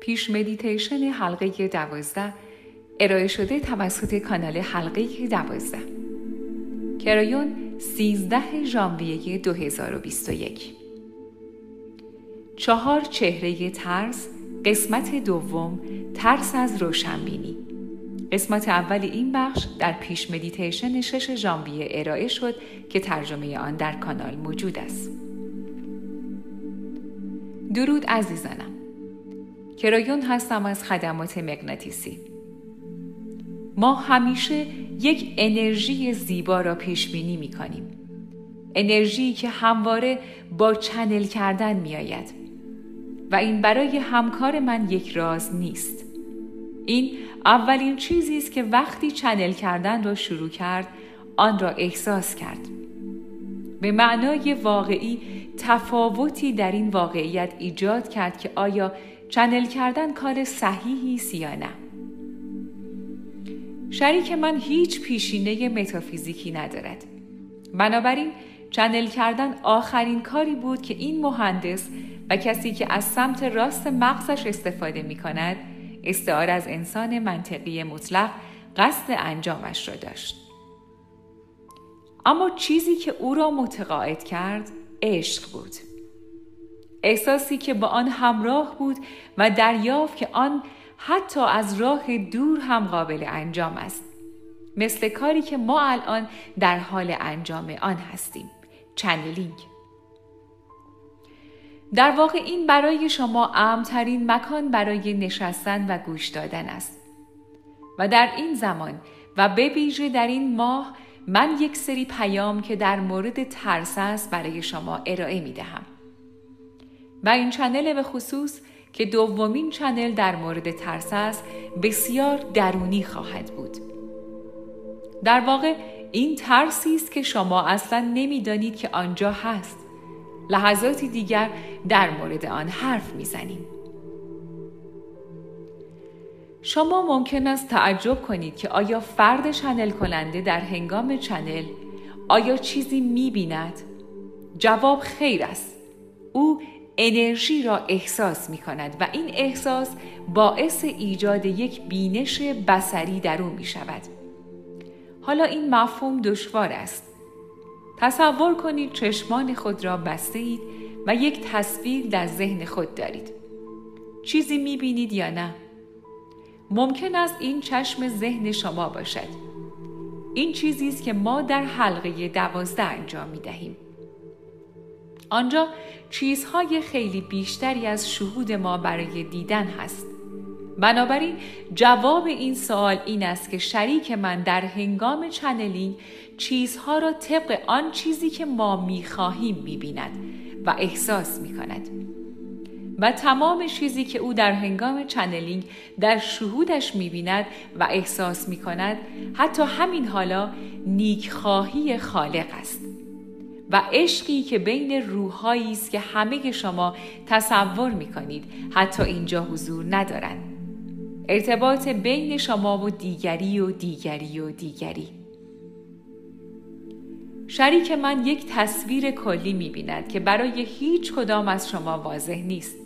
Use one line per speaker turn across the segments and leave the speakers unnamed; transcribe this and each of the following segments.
پیش مدیتیشن حلقه دوازده ارائه شده توسط کانال حلقه دوازده کرایون 13 ژانویه 2021 چهار چهره ترس قسمت دوم ترس از روشنبینی قسمت اول این بخش در پیش مدیتیشن 6 ژانویه ارائه شد که ترجمه آن در کانال موجود است. درود عزیزانم. کرایون هستم از خدمات مغناطیسی. ما همیشه یک انرژی زیبا را پیش بینی می کنیم. انرژی که همواره با چنل کردن می آید. و این برای همکار من یک راز نیست. این اولین چیزی است که وقتی چنل کردن را شروع کرد آن را احساس کرد به معنای واقعی تفاوتی در این واقعیت ایجاد کرد که آیا چنل کردن کار صحیحی یا نه شریک من هیچ پیشینه متافیزیکی ندارد بنابراین چنل کردن آخرین کاری بود که این مهندس و کسی که از سمت راست مغزش استفاده می کند استعار از انسان منطقی مطلق قصد انجامش را داشت. اما چیزی که او را متقاعد کرد عشق بود. احساسی که با آن همراه بود و دریافت که آن حتی از راه دور هم قابل انجام است. مثل کاری که ما الان در حال انجام آن هستیم. چنلینگ. در واقع این برای شما امترین مکان برای نشستن و گوش دادن است. و در این زمان و به ویژه در این ماه من یک سری پیام که در مورد ترس است برای شما ارائه می دهم. و این چنل به خصوص که دومین چنل در مورد ترس است بسیار درونی خواهد بود. در واقع این ترسی است که شما اصلا نمی‌دانید که آنجا هست لحظاتی دیگر در مورد آن حرف می‌زنیم. شما ممکن است تعجب کنید که آیا فرد چنل کننده در هنگام چنل آیا چیزی می بیند؟ جواب خیر است. او انرژی را احساس می کند و این احساس باعث ایجاد یک بینش بسری در او می شود. حالا این مفهوم دشوار است تصور کنید چشمان خود را بسته اید و یک تصویر در ذهن خود دارید. چیزی می بینید یا نه؟ ممکن است این چشم ذهن شما باشد. این چیزی است که ما در حلقه دوازده انجام می دهیم. آنجا چیزهای خیلی بیشتری از شهود ما برای دیدن هست. بنابراین جواب این سوال این است که شریک من در هنگام چنلینگ چیزها را طبق آن چیزی که ما می‌خواهیم می‌بیند و احساس می‌کند و تمام چیزی که او در هنگام چنلینگ در شهودش می‌بیند و احساس می‌کند حتی همین حالا نیکخواهی خالق است و عشقی که بین روحهایی است که همه شما تصور می‌کنید حتی اینجا حضور ندارند ارتباط بین شما و دیگری و دیگری و دیگری شریک من یک تصویر کلی می بیند که برای هیچ کدام از شما واضح نیست.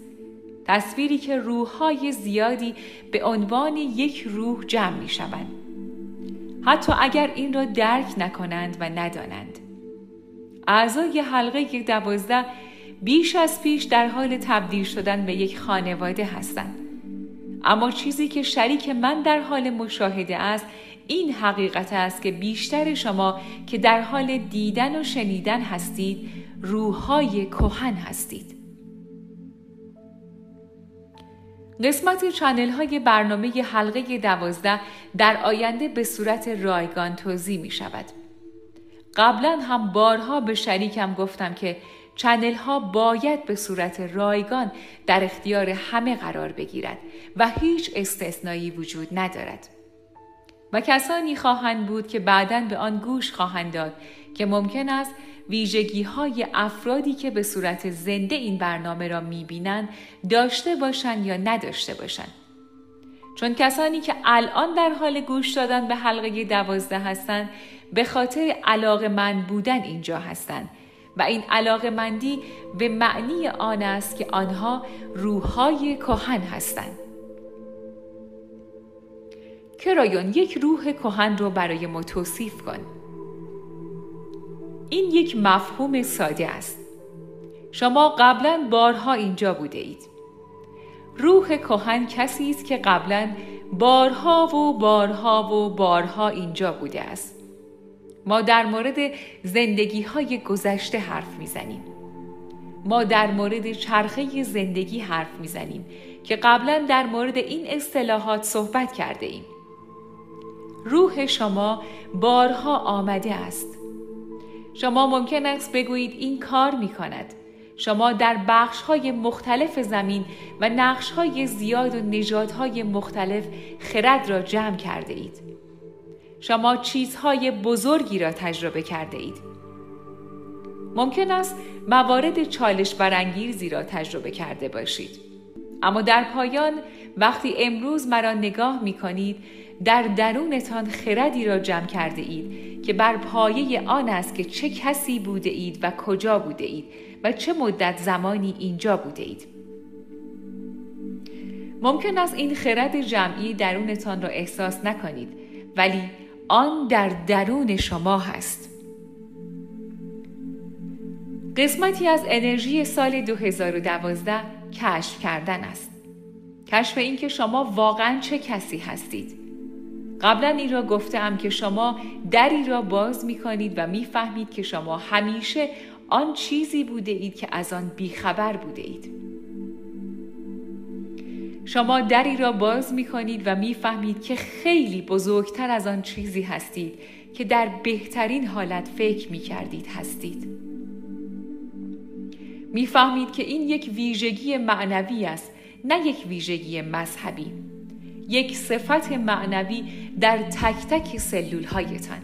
تصویری که روحهای زیادی به عنوان یک روح جمع می شوند. حتی اگر این را درک نکنند و ندانند. اعضای حلقه دوازده بیش از پیش در حال تبدیل شدن به یک خانواده هستند. اما چیزی که شریک من در حال مشاهده است این حقیقت است که بیشتر شما که در حال دیدن و شنیدن هستید روحهای کهن هستید قسمت چنل های برنامه حلقه دوازده در آینده به صورت رایگان توضیح می شود. قبلا هم بارها به شریکم گفتم که چنل ها باید به صورت رایگان در اختیار همه قرار بگیرد و هیچ استثنایی وجود ندارد. و کسانی خواهند بود که بعدا به آن گوش خواهند داد که ممکن است ویژگی های افرادی که به صورت زنده این برنامه را می‌بینند داشته باشند یا نداشته باشند. چون کسانی که الان در حال گوش دادن به حلقه دوازده هستند به خاطر علاقه من بودن اینجا هستند و این علاقه مندی به معنی آن است که آنها روحهای کهن هستند. کرایون یک روح کهن رو برای ما توصیف کن. این یک مفهوم ساده است. شما قبلا بارها اینجا بوده اید. روح کهن کسی است که قبلا بارها و بارها و بارها اینجا بوده است. ما در مورد زندگی های گذشته حرف می‌زنیم. ما در مورد چرخه زندگی حرف می‌زنیم که قبلا در مورد این اصطلاحات صحبت کرده ایم. روح شما بارها آمده است. شما ممکن است بگویید این کار می کند. شما در بخش های مختلف زمین و نقش های زیاد و نژادهای مختلف خرد را جمع کرده اید. شما چیزهای بزرگی را تجربه کرده اید. ممکن است موارد چالش برانگیزی را تجربه کرده باشید. اما در پایان وقتی امروز مرا نگاه می کنید در درونتان خردی را جمع کرده اید که بر پایه آن است که چه کسی بوده اید و کجا بوده اید و چه مدت زمانی اینجا بوده اید. ممکن است این خرد جمعی درونتان را احساس نکنید ولی آن در درون شما هست. قسمتی از انرژی سال 2012 کشف کردن است. کشف اینکه شما واقعا چه کسی هستید. قبلا این را گفتم که شما دری را باز می کنید و می‌فهمید که شما همیشه آن چیزی بوده اید که از آن بیخبر بوده اید. شما دری را باز می کنید و می‌فهمید که خیلی بزرگتر از آن چیزی هستید که در بهترین حالت فکر می کردید هستید. می‌فهمید که این یک ویژگی معنوی است نه یک ویژگی مذهبی یک صفت معنوی در تک تک سلول هایتان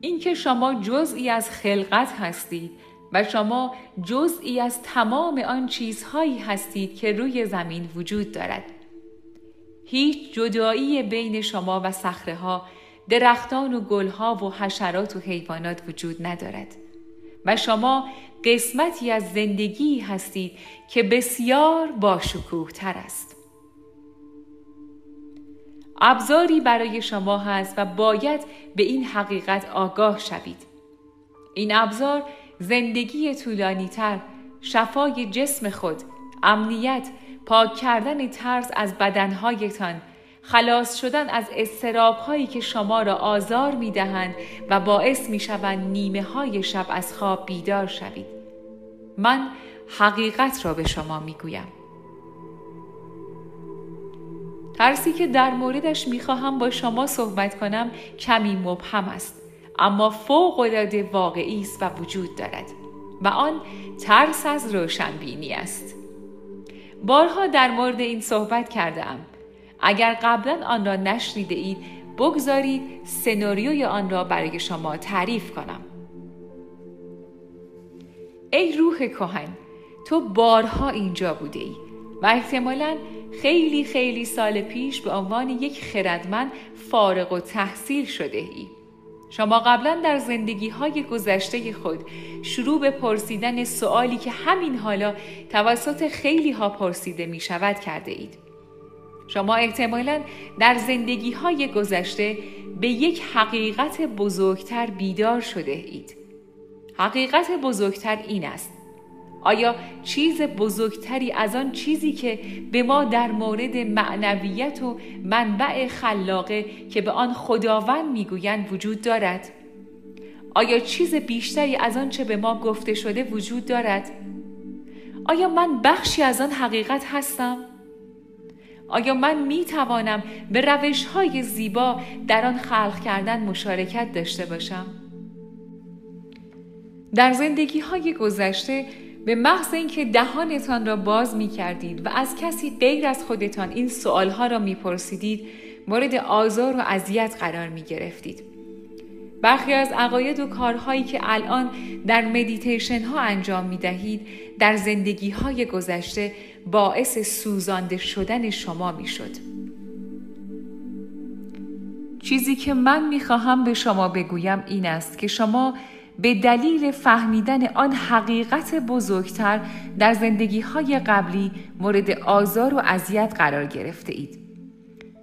اینکه شما جزئی از خلقت هستید و شما جزئی از تمام آن چیزهایی هستید که روی زمین وجود دارد. هیچ جدایی بین شما و صخره ها درختان و گلها و حشرات و حیوانات وجود ندارد. و شما قسمتی از زندگی هستید که بسیار باشکوه تر است. ابزاری برای شما هست و باید به این حقیقت آگاه شوید. این ابزار زندگی طولانی تر، شفای جسم خود، امنیت، پاک کردن ترس از بدنهایتان، خلاص شدن از استراب هایی که شما را آزار می دهند و باعث می شوند نیمه های شب از خواب بیدار شوید. من حقیقت را به شما می گویم. ترسی که در موردش می‌خواهم با شما صحبت کنم کمی مبهم است اما فوق العاده واقعی است و وجود دارد و آن ترس از روشنبینی است بارها در مورد این صحبت کرده ام. اگر قبلا آن را نشنیده اید بگذارید سناریوی آن را برای شما تعریف کنم ای روح کهن تو بارها اینجا بوده ای و احتمالا خیلی خیلی سال پیش به عنوان یک خردمند فارغ و تحصیل شده ای. شما قبلا در زندگی های گذشته خود شروع به پرسیدن سوالی که همین حالا توسط خیلی ها پرسیده می شود کرده اید. شما احتمالا در زندگی های گذشته به یک حقیقت بزرگتر بیدار شده اید. حقیقت بزرگتر این است آیا چیز بزرگتری از آن چیزی که به ما در مورد معنویت و منبع خلاقه که به آن خداوند می‌گویند وجود دارد؟ آیا چیز بیشتری از آن چه به ما گفته شده وجود دارد؟ آیا من بخشی از آن حقیقت هستم؟ آیا من می توانم به روش های زیبا در آن خلق کردن مشارکت داشته باشم؟ در زندگی های گذشته به محض اینکه دهانتان را باز می کردید و از کسی غیر از خودتان این سوالها را می پرسیدید مورد آزار و اذیت قرار می گرفتید. برخی از عقاید و کارهایی که الان در مدیتیشن ها انجام می دهید در زندگی های گذشته باعث سوزانده شدن شما می شد. چیزی که من می خواهم به شما بگویم این است که شما به دلیل فهمیدن آن حقیقت بزرگتر در زندگی های قبلی مورد آزار و اذیت قرار گرفته اید.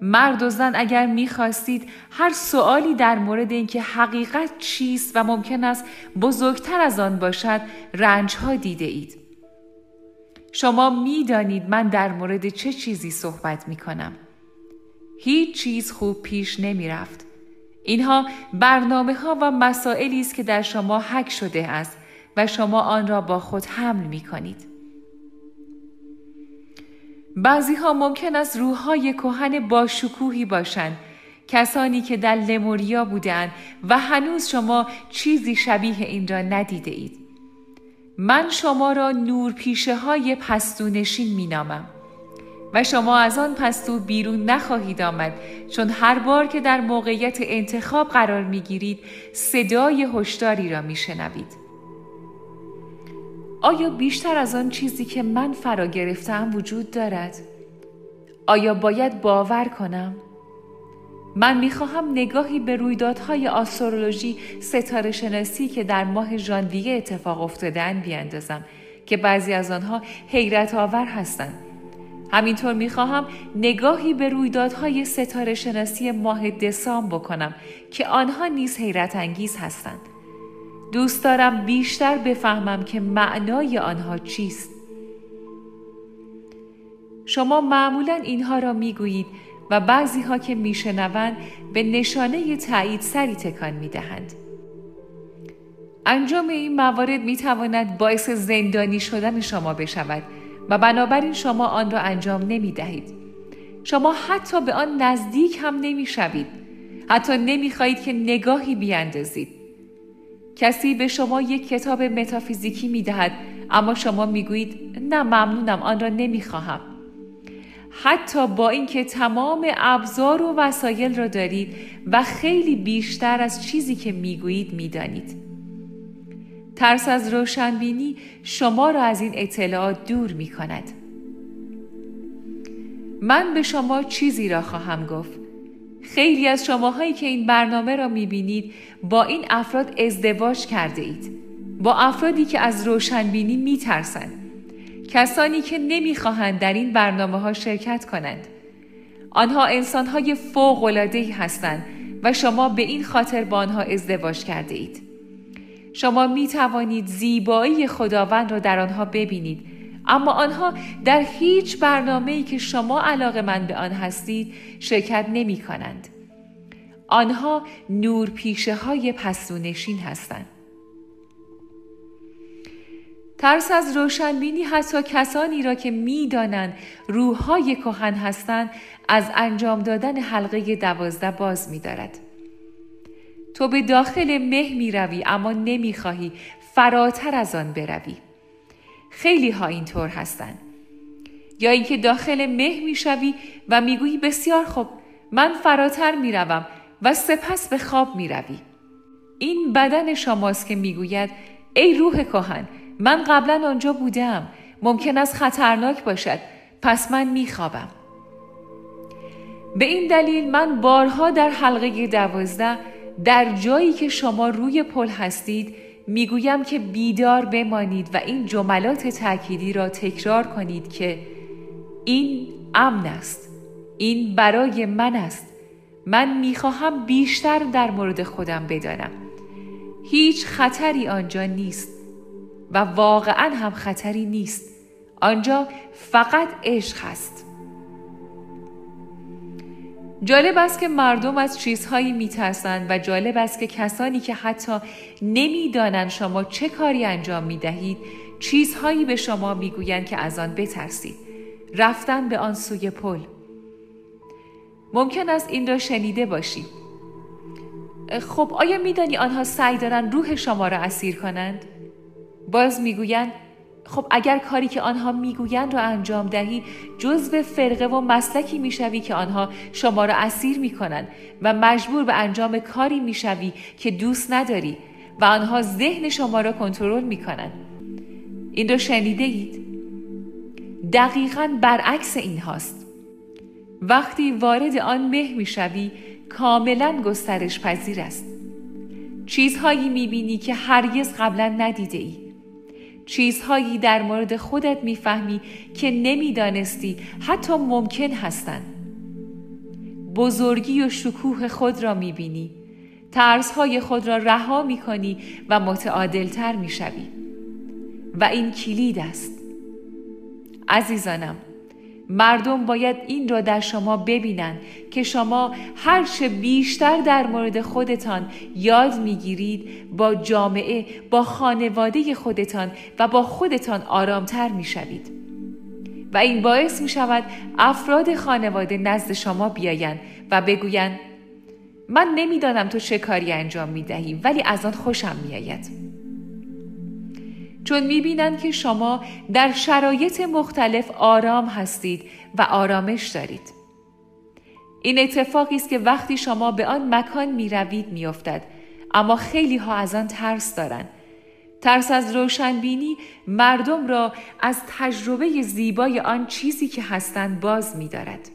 مرد و زن اگر می‌خواستید هر سوالی در مورد اینکه حقیقت چیست و ممکن است بزرگتر از آن باشد رنجها دیده اید. شما می‌دانید من در مورد چه چیزی صحبت می کنم. هیچ چیز خوب پیش نمی رفت. اینها برنامه ها و مسائلی است که در شما حک شده است و شما آن را با خود حمل می کنید. بعضی ها ممکن است روحهای کهن با شکوهی باشند کسانی که در لموریا بودند و هنوز شما چیزی شبیه این را ندیده اید. من شما را نور پیشه های پستو نشین می نامم. و شما از آن پستو بیرون نخواهید آمد چون هر بار که در موقعیت انتخاب قرار می گیرید صدای هشداری را می شنوید. آیا بیشتر از آن چیزی که من فرا گرفتم وجود دارد؟ آیا باید باور کنم؟ من می‌خواهم نگاهی به رویدادهای آسترولوژی ستاره شناسی که در ماه ژانویه اتفاق افتادن بیاندازم که بعضی از آنها حیرت آور هستند. همینطور می‌خواهم نگاهی به رویدادهای ستاره شناسی ماه دسامبر بکنم که آنها نیز حیرت انگیز هستند. دوست دارم بیشتر بفهمم که معنای آنها چیست. شما معمولا اینها را می‌گویید و بعضی ها که میشنوند به نشانه تایید سری تکان می‌دهند. انجام این موارد می تواند باعث زندانی شدن شما بشود و بنابراین شما آن را انجام نمی دهید. شما حتی به آن نزدیک هم نمی شوید. حتی نمی خواهید که نگاهی بیاندازید. کسی به شما یک کتاب متافیزیکی می دهد اما شما می گویید نه ممنونم آن را نمی خواهم. حتی با اینکه تمام ابزار و وسایل را دارید و خیلی بیشتر از چیزی که می‌گویید می‌دانید ترس از روشنبینی شما را از این اطلاعات دور می کند. من به شما چیزی را خواهم گفت خیلی از شماهایی که این برنامه را می‌بینید با این افراد ازدواج کرده اید. با افرادی که از روشنبینی میترسند. کسانی که نمی‌خواهند در این برنامه ها شرکت کنند. آنها انسان های فوق هستند و شما به این خاطر با آنها ازدواج کرده اید. شما می توانید زیبایی خداوند را در آنها ببینید اما آنها در هیچ برنامه ای که شما علاقه من به آن هستید شرکت نمی کنند. آنها نور پیشه های پستونشین هستند. ترس از روشنبینی حتی کسانی را که می‌دانند روحهای کهن هستند از انجام دادن حلقه دوازده باز میدارد. تو به داخل مه می روی اما نمی خواهی فراتر از آن بروی. خیلی ها اینطور هستند. یا اینکه داخل مه می‌شوی و می‌گویی بسیار خوب من فراتر می‌روم و سپس به خواب می‌روی این بدن شماست که می‌گوید ای روح کهن من قبلا آنجا بودم ممکن است خطرناک باشد پس من میخوابم به این دلیل من بارها در حلقه دوازده در جایی که شما روی پل هستید می‌گویم که بیدار بمانید و این جملات تأکیدی را تکرار کنید که این امن است این برای من است. من می‌خواهم بیشتر در مورد خودم بدانم. هیچ خطری آنجا نیست و واقعا هم خطری نیست. آنجا فقط عشق است جالب است که مردم از چیزهایی میترسند و جالب است که کسانی که حتی نمی‌دانند شما چه کاری انجام می‌دهید چیزهایی به شما می‌گویند که از آن بترسید. رفتن به آن سوی پل. ممکن است این را شنیده باشید خب آیا میدانی آنها سعی دارند روح شما را اسیر کنند؟ باز می‌گویند خب اگر کاری که آنها می‌گویند را انجام دهی جزو فرقه و مسلکی می‌شوی که آنها شما را اسیر می‌کنند و مجبور به انجام کاری می‌شوی که دوست نداری و آنها ذهن شما را کنترل می‌کنند. این را شنیده اید دقیقا برعکس این هاست. وقتی وارد آن مه می‌شوی کاملا گسترش پذیر است. چیزهایی می‌بینی که هرگز قبلا ندیده ای چیزهایی در مورد خودت می‌فهمی که نمی‌دانستی حتی ممکن هستند بزرگی و شکوه خود را می بینی ترسهای خود را رها می کنی و متعادلتر می شوی. و این کلید است. عزیزانم مردم باید این را در شما ببینند که شما هرچه بیشتر در مورد خودتان یاد می‌گیرید با جامعه با خانواده خودتان و با خودتان آرامتر می‌شوید و این باعث می شود افراد خانواده نزد شما بیایند و بگویند من نمی‌دانم تو چه کاری انجام می دهی ولی از آن خوشم می آید. چون می‌بینند که شما در شرایط مختلف آرام هستید و آرامش دارید. این اتفاقی است که وقتی شما به آن مکان می روید می افتد. اما خیلی ها از آن ترس دارند. ترس از روشنبینی مردم را از تجربه زیبای آن چیزی که هستند باز می دارد.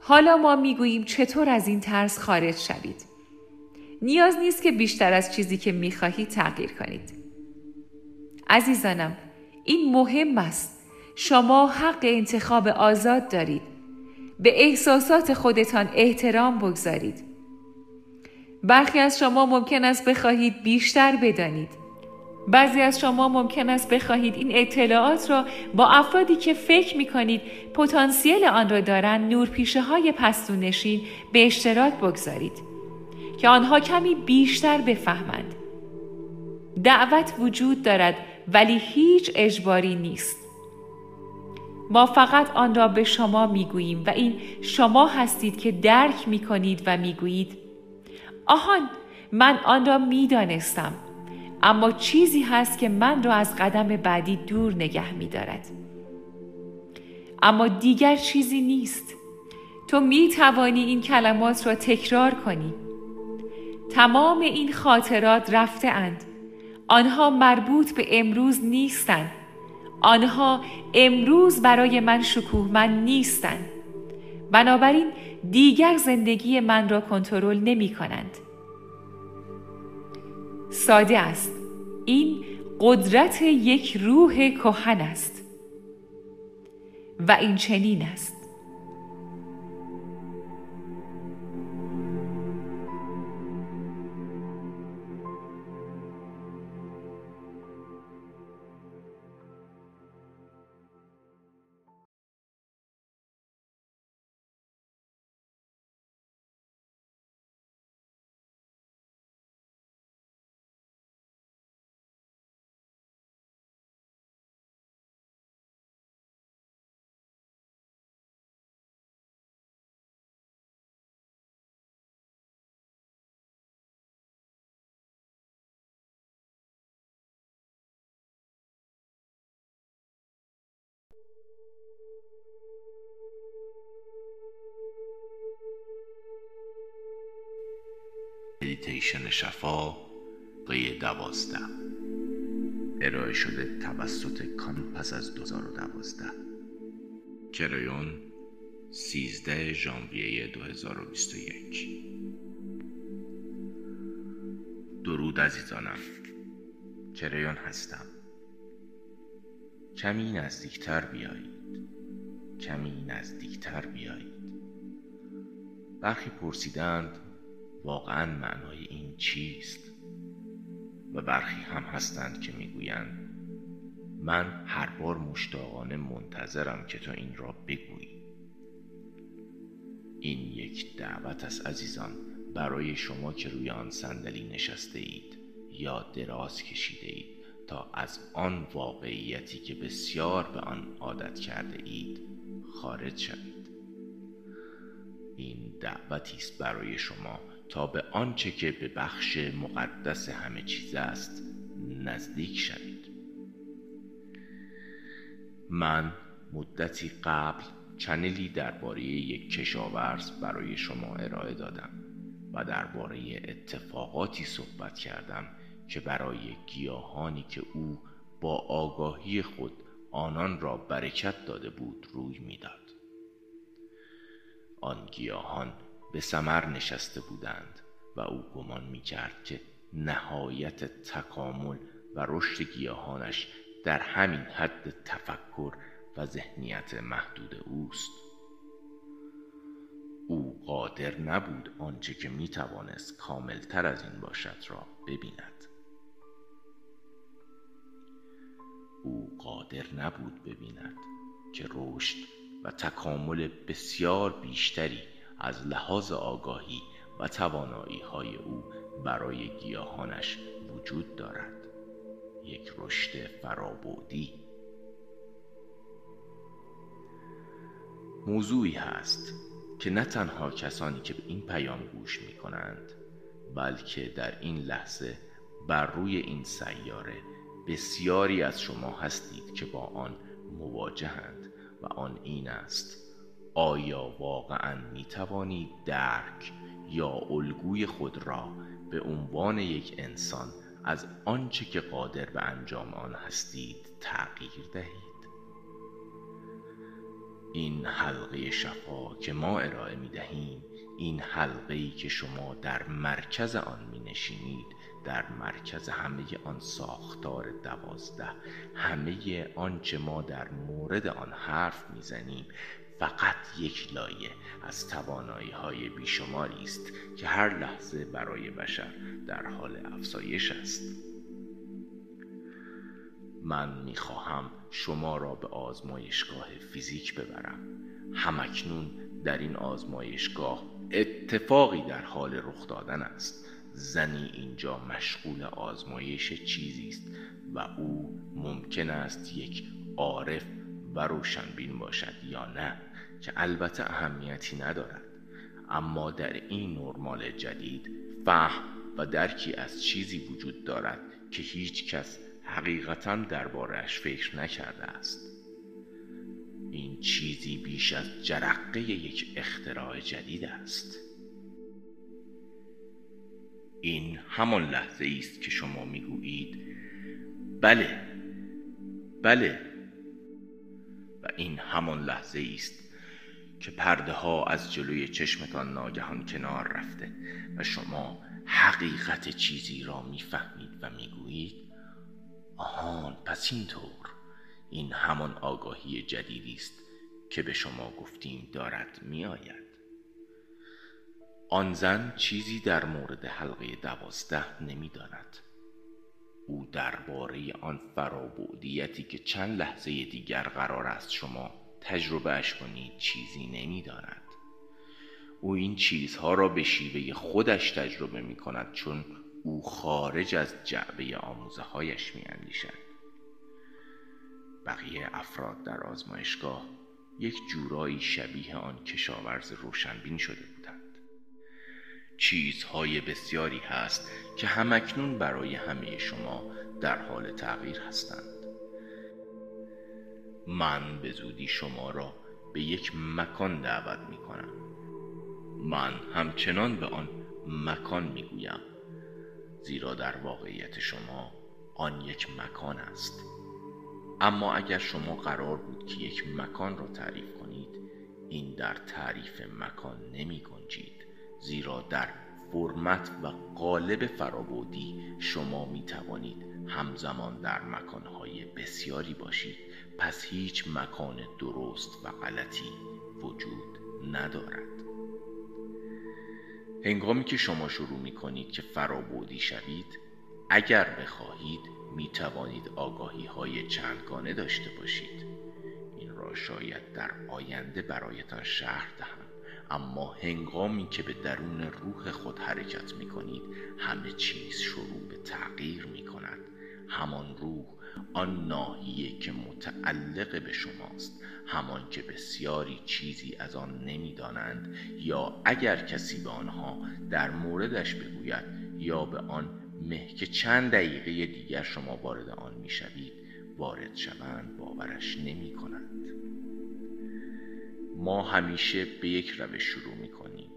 حالا ما می گوییم چطور از این ترس خارج شوید. نیاز نیست که بیشتر از چیزی که می خواهید تغییر کنید. عزیزانم این مهم است. شما حق انتخاب آزاد دارید. به احساسات خودتان احترام بگذارید. برخی از شما ممکن است بخواهید بیشتر بدانید. بعضی از شما ممکن است بخواهید این اطلاعات را با افرادی که فکر می کنید پتانسیل آن را دارند نورپیشه های پستونشین به اشتراک بگذارید. که آنها کمی بیشتر بفهمند. دعوت وجود دارد ولی هیچ اجباری نیست. ما فقط آن را به شما می‌گوییم و این شما هستید که درک می کنید و می‌گویید آهان من آن را می‌دانستم اما چیزی هست که من را از قدم بعدی دور نگه می دارد. اما دیگر چیزی نیست. تو می توانی این کلمات را تکرار کنی. تمام این خاطرات رفته اند. آنها مربوط به امروز نیستند. آنها امروز برای من شکوهمند نیستند. بنابراین دیگر زندگی من را کنترل نمی کنند. ساده است. این قدرت یک روح کهن است. و این چنین است.
مدیتیشن شفا حلقه دوازده ارائه شده توسط کان پس از 2012 کرایون 13 ژانویه 2021 درود عزیزانم. کرایون هستم. کمی نزدیکتر بیایید. کمی نزدیکتر بیایید. برخی پرسیدند واقعا معنای این چیست؟ و برخی هم هستند که می‌گویند من هر بار مشتاقانه منتظرم که تو این را بگویی. این یک دعوت است عزیزان برای شما که روی آن صندلی نشسته اید یا دراز کشیده اید تا از آن واقعیتی که بسیار به آن عادت کرده اید خارج شوید. این دعوتی است برای شما تا به آنچه که به بخش مقدس همه چیز است نزدیک شوید. من مدتی قبل چنلی درباره یک کشاورز برای شما ارائه دادم و درباره اتفاقاتی صحبت کردم که برای گیاهانی که او با آگاهی خود آنان را برکت داده بود روی می‌داد. آن گیاهان به سمر نشسته بودند و او گمان می کرد که نهایت تکامل و رشد گیاهانش در همین حد تفکر و ذهنیت محدود اوست. او قادر نبود آنچه که می توانست کاملتر از این باشد را ببیند. او قادر نبود ببیند که رشد و تکامل بسیار بیشتری از لحاظ آگاهی و توانایی های او برای گیاهانش وجود دارد. یک رشد فرابودی. موضوعی هست که نه تنها کسانی که به این پیام گوش می کنند بلکه در این لحظه بر روی این سیاره بسیاری از شما هستید که با آن مواجهند و آن این است آیا واقعا می توانید درک یا الگوی خود را به عنوان یک انسان از آنچه که قادر به انجام آن هستید تغییر دهید؟ این حلقه شفا که ما ارائه می دهیم این حلقه ای که شما در مرکز آن می نشینید در مرکز همه آن ساختار دوازده همه آنچه ما در مورد آن حرف می‌زنیم فقط یک لایه از توانایی های بیشماری است که هر لحظه برای بشر در حال افزایش است. من می‌خواهم شما را به آزمایشگاه فیزیک ببرم. همکنون در این آزمایشگاه اتفاقی در حال رخ دادن است. زنی اینجا مشغول آزمایش چیزی است و او ممکن است یک عارف و روشنبین باشد یا نه که البته اهمیتی ندارد. اما در این نرمال جدید فهم و درکی از چیزی وجود دارد که هیچ کس حقیقتا دربارهش فکر نکرده است. این چیزی بیش از جرقه یک اختراع جدید است. این همان لحظه است که شما می‌گویید بله بله. و این همان لحظه است که پرده ها از جلوی چشمتان ناگهان کنار رفته و شما حقیقت چیزی را می‌فهمید و می‌گویید آهان پس اینطور. این همان آگاهی جدیدی است که به شما گفتیم دارد میآید. آن زن چیزی در مورد حلقه دوازده نمی‌داند. او درباره آن فرابودیتی که چند لحظه دیگر قرار است شما تجربهش کنید چیزی نمی‌داند. او این چیزها را به شیوه خودش تجربه می کند چون او خارج از جعبه آموزه هایش می اندیشد. بقیه افراد در آزمایشگاه یک جورایی شبیه آن کشاورز روشنبین شده چیزهای بسیاری هست که همکنون برای همه شما در حال تغییر هستند. من به زودی شما را به یک مکان دعوت می کنم من همچنان به آن مکان می گویم زیرا در واقعیت شما آن یک مکان است. اما اگر شما قرار بود که یک مکان را تعریف کنید این در تعریف مکان نمی گنجید زیرا در فرمت و قالب فرابودی شما می توانید همزمان در مکانهای بسیاری باشید. پس هیچ مکان درست و غلطی وجود ندارد. هنگامی که شما شروع می کنید که فرابودی شوید اگر بخواهید می توانید آگاهی های چندگانه داشته باشید. این را شاید در آینده برایتان شهر دهم. اما هنگامی که به درون روح خود حرکت می کنید همه چیز شروع به تغییر می کند همان روح آن ناحیه که متعلق به شماست همان که بسیاری چیزی از آن نمی‌دانند یا اگر کسی به آنها در موردش بگوید یا به آن مه که چند دقیقه دیگر شما وارد آن می‌شوید وارد شوند باورش نمی کنند ما همیشه به یک روش شروع می کنیم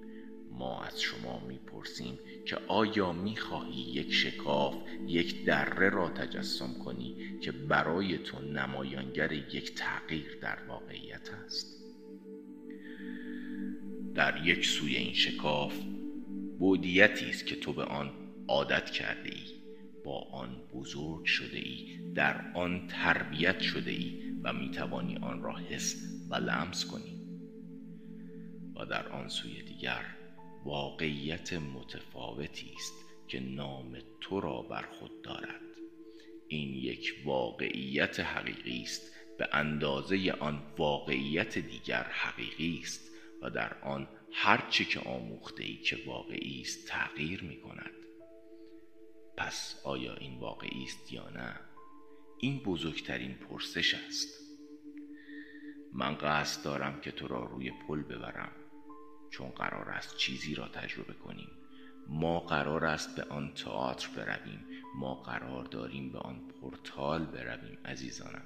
ما از شما می‌پرسیم که آیا می‌خواهی یک شکاف یک دره را تجسم کنی که برای تو نمایانگر یک تغییر در واقعیت است؟ در یک سوی این شکاف بودیتی است که تو به آن عادت کرده ای با آن بزرگ شده ای در آن تربیت شده ای و می‌توانی آن را حس و لمس کنی. و در آن سوی دیگر واقعیت متفاوتی است که نام تو را بر خود دارد. این یک واقعیت حقیقی است. به اندازه آن واقعیت دیگر حقیقی است و در آن هر چه که آموخته ای که واقعی است تغییر می کند پس آیا این واقعی است یا نه؟ این بزرگترین پرسش است. من قصد دارم که تو را روی پل ببرم. چون قرار است چیزی را تجربه کنیم. ما قرار است به آن تئاتر برویم. ما قرار داریم به آن پورتال برویم عزیزانم.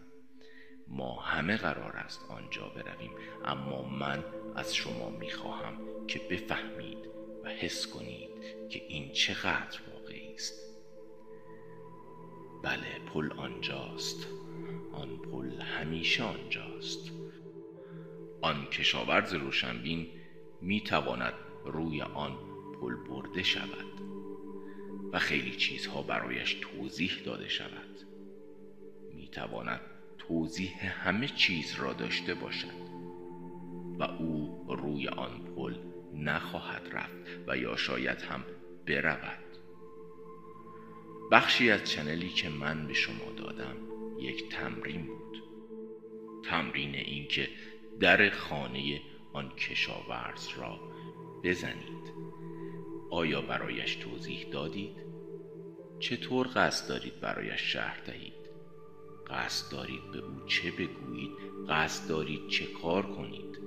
ما همه قرار است آنجا برویم اما من از شما می‌خواهم که بفهمید و حس کنید که این چقدر واقعی است. بله پل آنجاست. آن پل همیشه آنجاست. آن کشاورز روشنبین می‌تواند روی آن پل برده شود و خیلی چیزها برایش توضیح داده شود. می‌تواند توضیح همه چیز را داشته باشد و او روی آن پل نخواهد رفت و یا شاید هم برود. بخشی از چنلی که من به شما دادم یک تمرین بود. تمرین اینکه در خانه آن کشاورز را بزنید آیا برایش توضیح دادید؟ چطور قصد دارید برایش شهر دهید؟ قصد دارید به او چه بگویید؟ قصد دارید چه کار کنید؟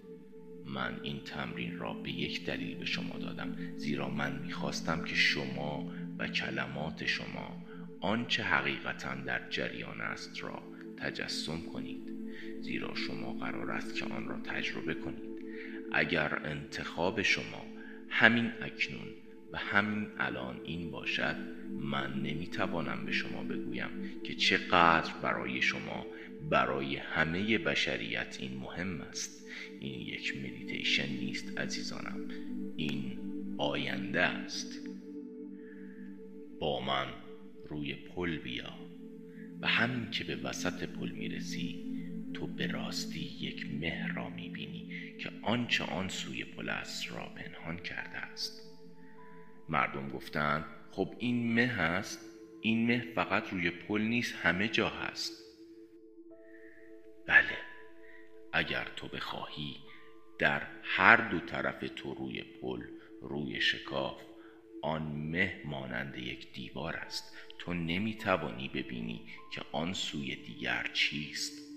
من این تمرین را به یک دلیل به شما دادم زیرا من می‌خواستم که شما و کلمات شما آنچه حقیقتا در جریان است را تجسم کنید زیرا شما قرار است که آن را تجربه کنید اگر انتخاب شما همین اکنون و همین الان این باشد من نمی‌توانم به شما بگویم که چقدر برای شما برای همه بشریت این مهم است. این یک مدیتیشن نیست عزیزانم. این آینده است. با من روی پل بیا و همین که به وسط پل می‌رسی تو به راستی یک مه را می‌بینی که آنچه آن سوی پل است را پنهان کرده است. مردم گفتند خب این مه هست این مه فقط روی پل نیست همه جا هست. بله اگر تو بخواهی در هر دو طرف تو روی پل روی شکاف آن مه مانند یک دیوار است. تو نمی‌توانی ببینی که آن سوی دیگر چیست.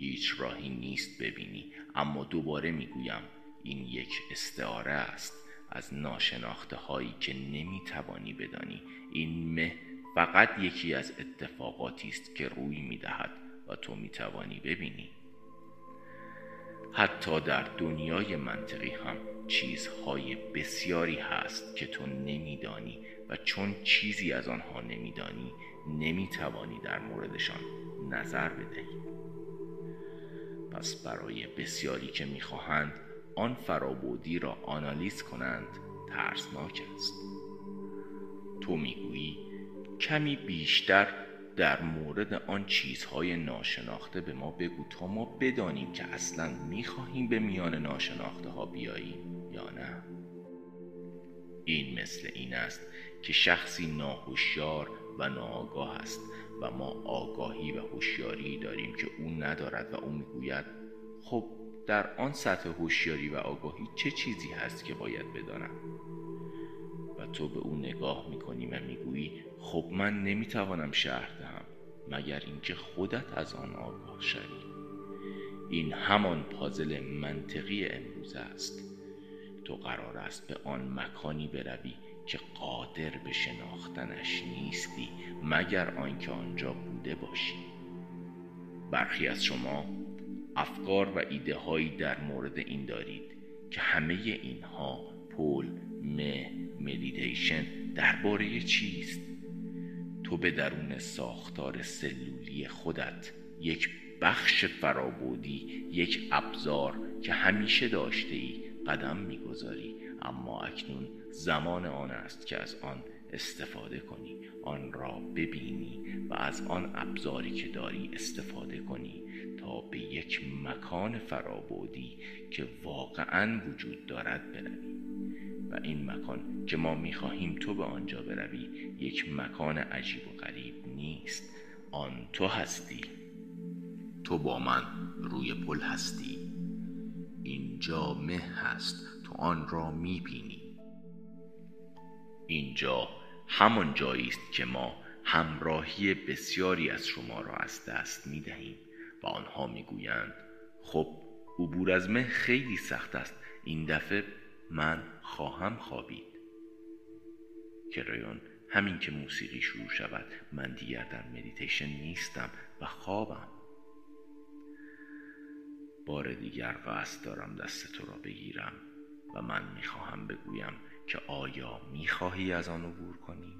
هیچ راهی نیست ببینی. اما دوباره می‌گویم این یک استعاره است از ناشناخته هایی که نمی‌توانی بدانی. این مه فقط یکی از اتفاقاتی است که روی می‌دهد و تو می‌توانی ببینی. حتی در دنیای منطقی هم چیزهای بسیاری هست که تو نمیدانی و چون چیزی از آنها نمیدانی نمی‌توانی در موردشان نظر بدهی. پس برای بسیاری که می‌خواهند آن فرابودی را آنالیز کنند ترسناک است. تو می‌گویی کمی بیشتر در مورد آن چیزهای ناشناخته به ما بگو تا ما بدانیم که اصلا می‌خواهیم به میان ناشناخته ها بیاییم یا نه. این مثل این است که شخصی ناهوشیار و ناآگاه است و ما آگاهی و هوشیاری داریم که او ندارد و او می‌گوید خب در آن سطح هوشیاری و آگاهی چه چیزی هست که باید بدانم؟ و تو به او نگاه می‌کنی و می‌گویی خب من نمی‌توانم شهر دهم مگر اینکه خودت از آن آگاه شوی. این همان پازل منطقی امروز است. تو قرار است به آن مکانی بروی که قادر به شناختنش نیستی مگر آنکه آنجا بوده باشی. برخی از شما افکار و ایده هایی در مورد این دارید که همه اینها پول مه مدیتیشن درباره چیست؟ تو به درون ساختار سلولی خودت یک بخش فرابودی یک ابزار که همیشه داشته ای قدم می‌گذاری اما اکنون زمان آن است که از آن استفاده کنی. آن را ببینی و از آن ابزاری که داری استفاده کنی تا به یک مکان فرابودی که واقعا وجود دارد بروی. و این مکان که ما می‌خواهیم تو به آنجا بروی یک مکان عجیب و غریب نیست. آن تو هستی. تو با من روی پل هستی. اینجا مه هست. تو آن را می‌بینی. اینجا همان جایی است که ما همراهی بسیاری از شما را از دست می دهیم و آنها می‌گویند خب عبور از مه خیلی سخت است. این دفعه من خواهم خوابید. کرایون همین که موسیقی شروع شود من دیگر در مدیتیشن نیستم و خوابم. بار دیگر قصد دارم دست تو را بگیرم. و من می‌خواهم بگویم که آیا می‌خواهی از آن عبور کنی؟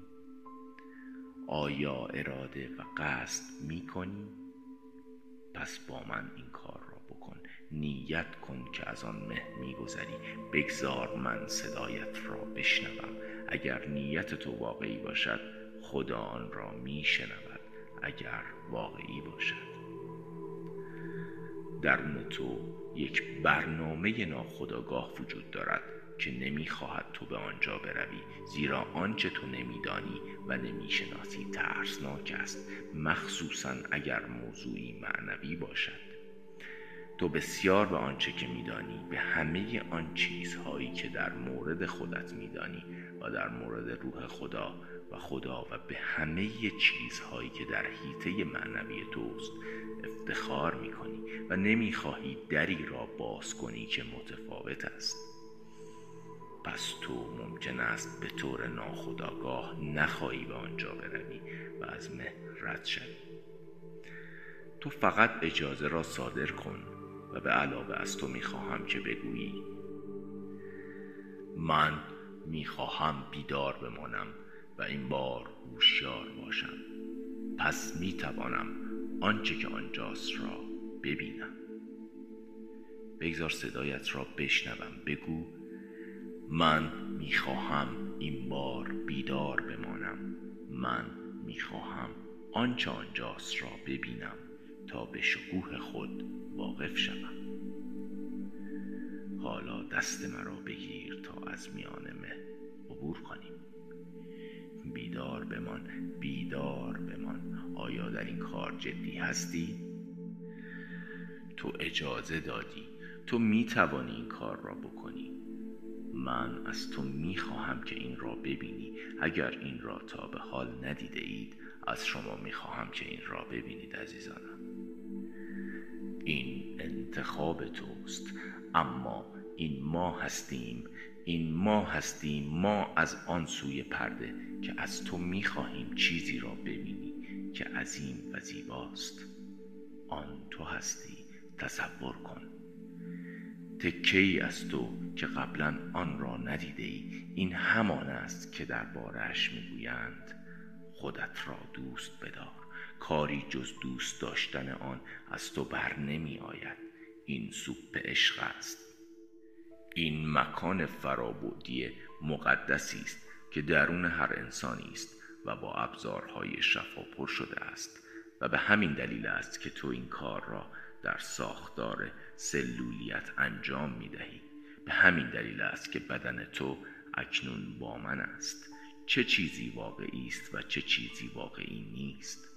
آیا اراده و قصد می‌کنی؟ پس با من این کار را بکن نیت کن که از آن مه میگذری بگذار من صدایت را بشنوم اگر نیت تو واقعی باشد خدا آن را میشنود اگر واقعی باشد درون تو یک برنامه ناخداگاه وجود دارد که نمی‌خواهد تو به آنجا بروی زیرا آنچه تو نمیدانی و نمی‌شناسی ترسناک است مخصوصا اگر موضوعی معنوی باشد. تو بسیار به آنچه که میدانی به همه آن چیزهایی که در مورد خودت میدانی و در مورد روح خدا و خدا و به همه چیزهایی که در حیطه معنوی توست افتخار می‌کنی و نمی‌خواهی دری را باز کنی که متفاوت است. پس تو ممکن است به طور ناخداگاه نخواهی به آنجا بروی و از مه رد شوی. تو فقط اجازه را صادر کن و به علاوه از تو می‌خواهم که بگویی من می‌خواهم بیدار بمانم این بار هوشیار باشم. پس می‌توانم آنچه که آنجاست را ببینم. بگذار صدایت را بشنوم. بگو من می‌خواهم این بار بیدار بمانم. من می‌خواهم آنچه آنجاست را ببینم تا به شکوه خود واقف شوم. حالا دست مرا بگیر تا از میان مه عبور کنیم. بیدار بمان بیدار بمان. آیا در این کار جدی هستی؟ تو اجازه دادی. تو می توانی این کار را بکنی. من از تو می خواهم که این را ببینی. اگر این را تا به حال ندیده اید از شما می خواهم که این را ببینید عزیزانم. این انتخاب توست. اما این ما هستیم این ما هستیم ما از آن سوی پرده که از تو می‌خواهیم چیزی را ببینی که عظیم و زیباست. آن تو هستی تصور کن. تکه ای از تو که قبلا آن را ندیده ای این همان است که بارش می‌گویند خودت را دوست بدار. کاری جز دوست داشتن آن از تو بر نمی آید این سوپ عشق است. این مکان فرابودی مقدسی است که درون هر انسانی است و با ابزارهای شفا پر شده است و به همین دلیل است که تو این کار را در ساختار سلولیت انجام می دهی به همین دلیل است که بدن تو اکنون با من است. چه چیزی واقعی است و چه چیزی واقعی نیست؟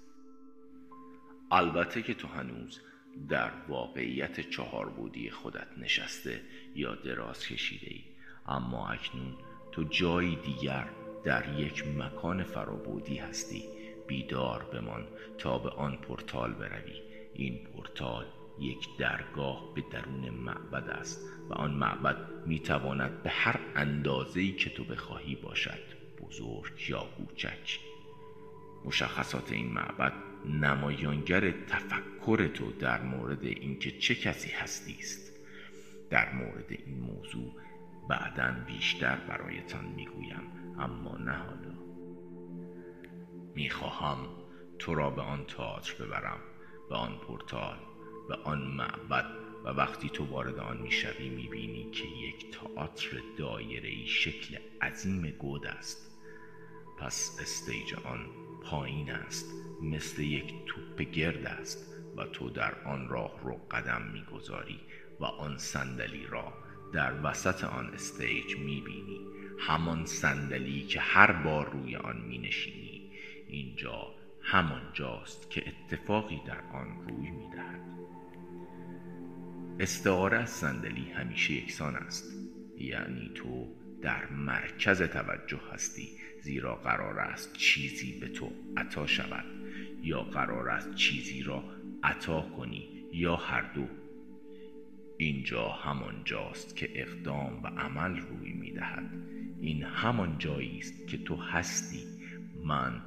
البته که تو هنوز در واقعیت چهار بودی خودت نشسته یا دراز کشیده ای اما اکنون تو جایی دیگر در یک مکان فرابودی هستی. بیدار بمان تا به آن پورتال بروی. این پورتال یک درگاه به درون معبد است و آن معبد می‌تواند به هر اندازه‌ای که تو بخواهی باشد. بزرگ یا کوچک. مشخصات این معبد نمایانگر تفکر تو در مورد اینکه چه کسی هستی است در مورد این موضوع بعدا بیشتر برایتان می‌گویم اما نه حالا. می‌خواهم تو را به آن تئاتر ببرم به آن پورتال به آن معبد و وقتی تو وارد آن می‌شوی می‌بینی که یک تئاتر دایره‌ای شکل عظیم گود است. پس stage آن پایین است مثل یک توپ گرد است و تو در آن راه رو قدم می‌گذاری و آن صندلی را در وسط آن stage می‌بینی. همان صندلی که هر بار روی آن مینشینی اینجا همان جاست که اتفاقی در آن روی می‌دهد. استعاره از صندلی همیشه یکسان است. یعنی تو در مرکز توجه هستی. زیرا قرار است چیزی به تو عطا شود یا قرار است چیزی را عطا کنی یا هر دو. اینجا همان جاست که اقدام و عمل روی می دهد این همان جایی است که تو هستی. من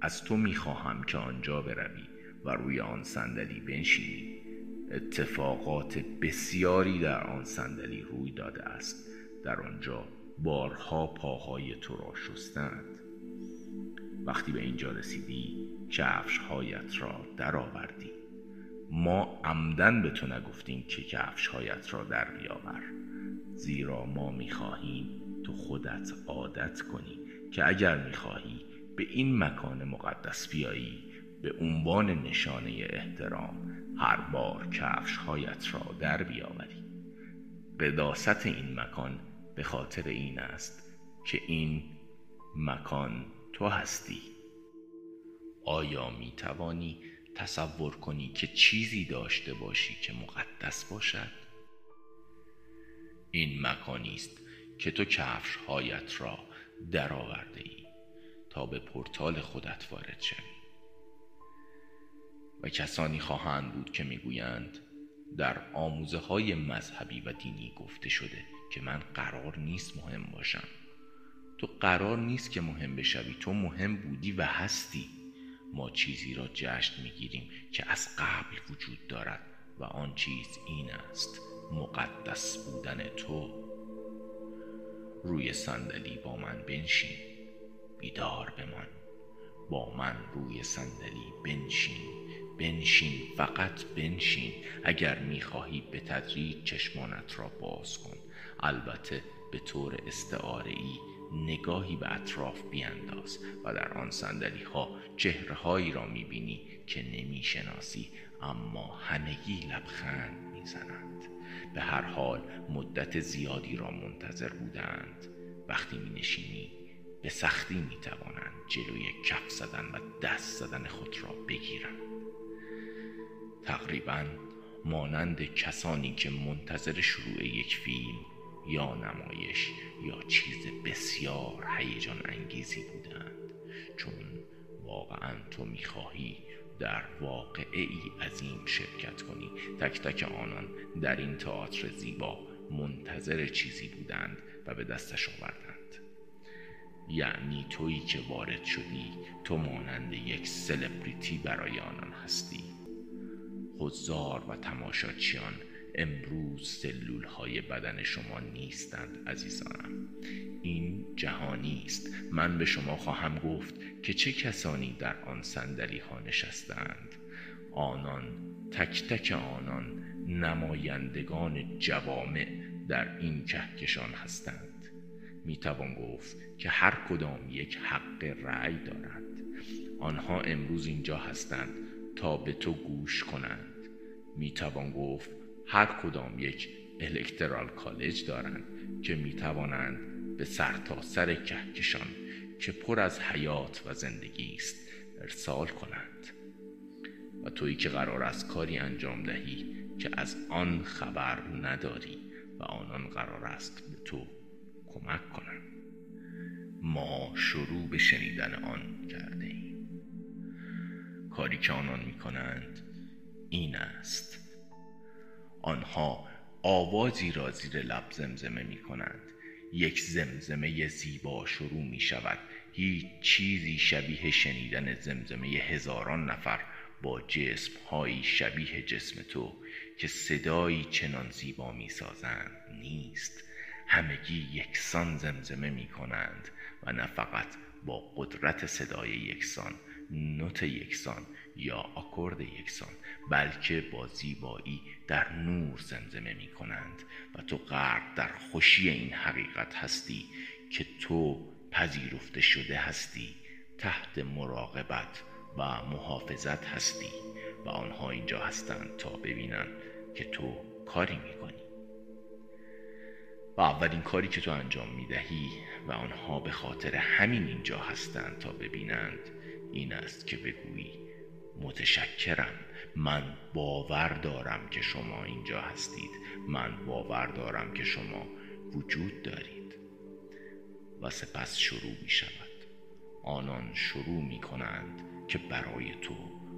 از تو می خواهم که آنجا بروی و روی آن صندلی بنشینی. اتفاقات بسیاری در آن صندلی روی داده است. در آنجا بارها پاهای تو را شستند. وقتی به اینجا رسیدی کفش هایت را درآوردی. ما عمدن به تو نگفتیم که کفش هایت را در بیاور. زیرا ما می‌خواهیم تو خودت عادت کنی که اگر می‌خواهی به این مکان مقدس بیایی به عنوان نشانه احترام هر بار کفش هایت را در بیاوری. قداست این مکان به خاطر این است که این مکان تو هستی. آیا می توانی تصور کنی که چیزی داشته باشی که مقدس باشد؟ این مکانی است که تو کفش هایت را درآورده ای تا به پورتال خودت وارد شوی. و کسانی خواهند بود که می‌گویند در آموزه های مذهبی و دینی گفته شده که من قرار نیست مهم باشم. تو قرار نیست که مهم بشوی. تو مهم بودی و هستی. ما چیزی را جشن می‌گیریم که از قبل وجود دارد و آن چیز این است مقدس بودن تو. روی صندلی با من بنشین. بیدار بمان. با من روی صندلی بنشین. بنشین فقط بنشین. اگر می‌خواهی به تدریج چشمانت را باز کن. البته به طور استعاره ای نگاهی به اطراف بیانداز و در آن سندلی ها چهره هایی را می‌بینی که نمی‌شناسی اما همگی لبخند می‌زنند. به هر حال مدت زیادی را منتظر بودند. وقتی می نشینی به سختی می توانند جلوی کف زدن و دست زدن خود را بگیرند. تقریبا مانند کسانی که منتظر شروع یک فیلم یا نمایش یا چیز بسیار هیجان انگیزی بودند. چون واقعا تو می‌خواهی در واقعه ای عظیم شرکت کنی. تک تک آنان در این تئاتر زیبا منتظر چیزی بودند و به دستش آوردند. یعنی تویی که وارد شدی تو مانند یک سلبریتی برای آنان هستی. حضار و تماشاچیان امروز سلول های بدن شما نیستند عزیزانم. این جهانی است. من به شما خواهم گفت که چه کسانی در آن صندلی ها نشستند. آنان تک تک آنان نمایندگان جوامع در این کهکشان هستند. می توان گفت که هر کدام یک حق رأی دارند. آنها امروز اینجا هستند تا به تو گوش کنند. می توان گفت هر کدام یک الکترال کالج دارند که می توانند به تا سر کهکشان که پر از حیات و زندگی است ارسال کنند. و تویی که قرار است کاری انجام دهی که از آن خبر نداری و آنان قرار است به تو کمک کنند. ما شروع به شنیدن آن کرده ایم کاری که آنان می کنند این است آنها آوازی را زیر لب زمزمه می کنند یک زمزمه زیبا شروع می شود هیچ چیزی شبیه شنیدن زمزمه هزاران نفر با جسم هایی شبیه جسم تو که صدایی چنان زیبا می سازند نیست. همگی یکسان زمزمه می کنند و نه فقط با قدرت صدای یکسان نوت یکسان یا آکورد یکسان بلکه با زیبایی در نور زمزمه می کنند. و تو غرق در خوشی این حقیقت هستی که تو پذیرفته شده هستی تحت مراقبت و محافظت هستی. و آنها اینجا هستند تا ببینند که تو کاری می‌کنی و اولین کاری که تو انجام می‌دهی و آنها به خاطر همین اینجا هستند تا ببینند این است که بگویی متشکرم. من باور دارم که شما اینجا هستید. من باور دارم که شما وجود دارید. و سپس شروع می شود. آنان شروع می کنند که برای تو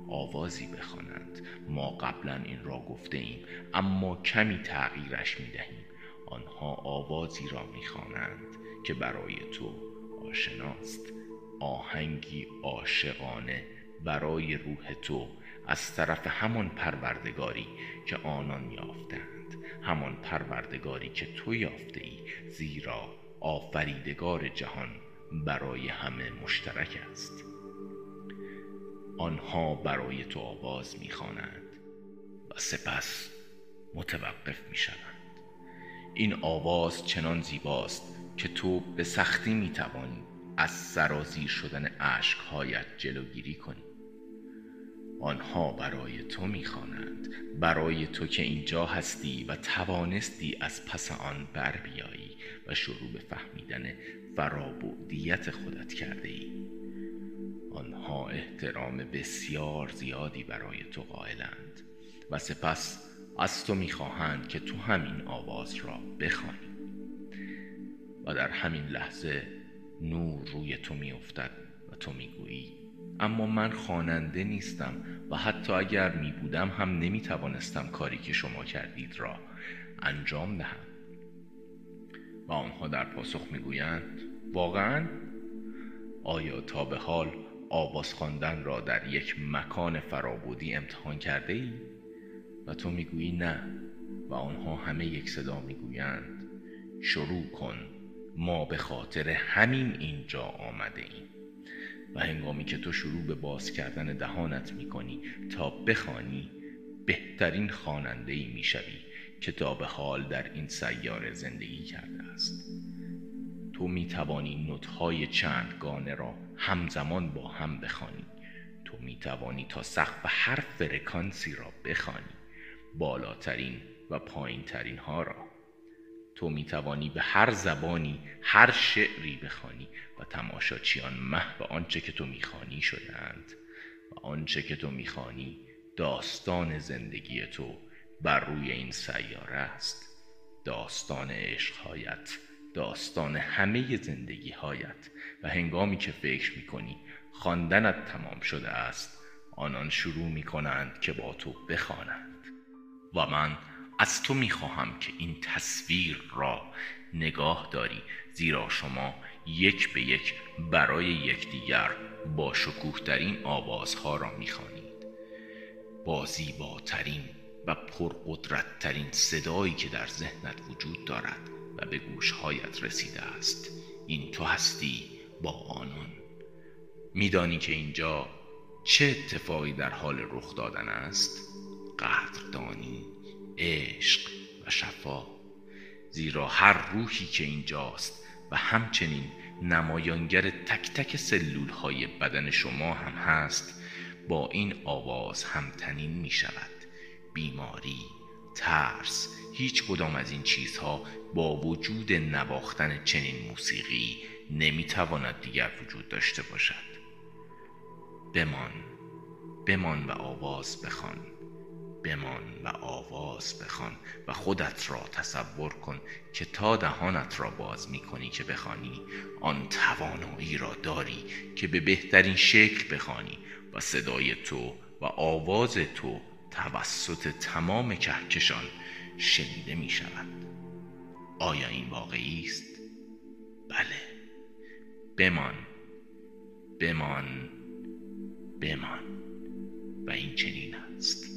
آوازی بخوانند. ما قبلا این را گفته ایم اما کمی تغییرش می دهیم. آنها آوازی را می خوانند که برای تو آشناست. آهنگی عاشقانه برای روح تو از طرف همان پروردگاری که آنان یافتند همان پروردگاری که تو یافته ای زیرا آفریدگار جهان برای همه مشترک است. آنها برای تو آواز می‌خوانند و سپس متوقف می‌شوند. این آواز چنان زیباست که تو به سختی می‌توانی از سرازیر شدن عشقهایت جلوگیری کنی. آنها برای تو می‌خوانند برای تو که اینجا هستی و توانستی از پس آن بر بیایی و شروع به فهمیدن فرابودیت خودت کرده ای آنها احترام بسیار زیادی برای تو قائلند و سپس از تو می‌خواهند که تو همین آواز را بخوانی. و در همین لحظه نور روی تو میافتد و تو می‌گویی اما من خواننده نیستم و حتی اگر می بودم هم نمی توانستم کاری که شما کردید را انجام دهم. و آنها در پاسخ می‌گویند واقعا؟ آیا تا به حال آواز خواندن را در یک مکان فرابودی امتحان کرده ای؟ و تو می‌گویی نه. و آنها همه یک صدا می‌گویند شروع کن. ما به خاطر همین اینجا آمده ایم و هنگامی که تو شروع به باز کردن دهانت می‌کنی تا بخوانی بهترین خواننده ای می‌شوی که تا به حال در این سیاره زندگی کرده است. تو می توانی چند گانه را همزمان با هم بخوانی. تو می توانی تا سقف هر فرکانسی را بخوانی. بالاترین و پایینترین ها را. تو می توانی به هر زبانی هر شعری بخوانی و تماشاچیان به آنچه که تو می‌خوانی شدند و آنچه که تو می‌خوانی داستان زندگی تو بر روی این سیاره است. داستان عشقهایت داستان همه زندگی هایت و هنگامی که فکر می‌کنی خواندنت تمام شده است آنان شروع می کنند که با تو بخوانند. و من از تو می‌خواهم که این تصویر را نگاه داری زیرا شما یک به یک برای یکدیگر با شکوهترین آوازها را می‌خوانید. با زیباترین و پرقدرتترین صدایی که در ذهنت وجود دارد و به گوشهایت رسیده است این تو هستی با آنان. میدانی که اینجا چه اتفاقی در حال رخ دادن است؟ قدردانی عشق و شفا زیرا هر روحی که اینجاست و همچنین نمایانگر تک تک سلول های بدن شما هم هست با این آواز همتنین می شود بیماری ترس هیچ کدام از این چیزها با وجود نواختن چنین موسیقی نمی‌تواند دیگر وجود داشته باشد. بمان بمان و آواز بخوان. بمان و آواز بخوان و خودت را تصور کن که تا دهانت را باز می کنی که بخوانی آن توانایی را داری که به بهترین شکل بخوانی و صدای تو و آواز تو توسط تمام کهکشان شنیده می شود آیا این واقعی است؟ بله. بمان بمان بمان و این چنین است.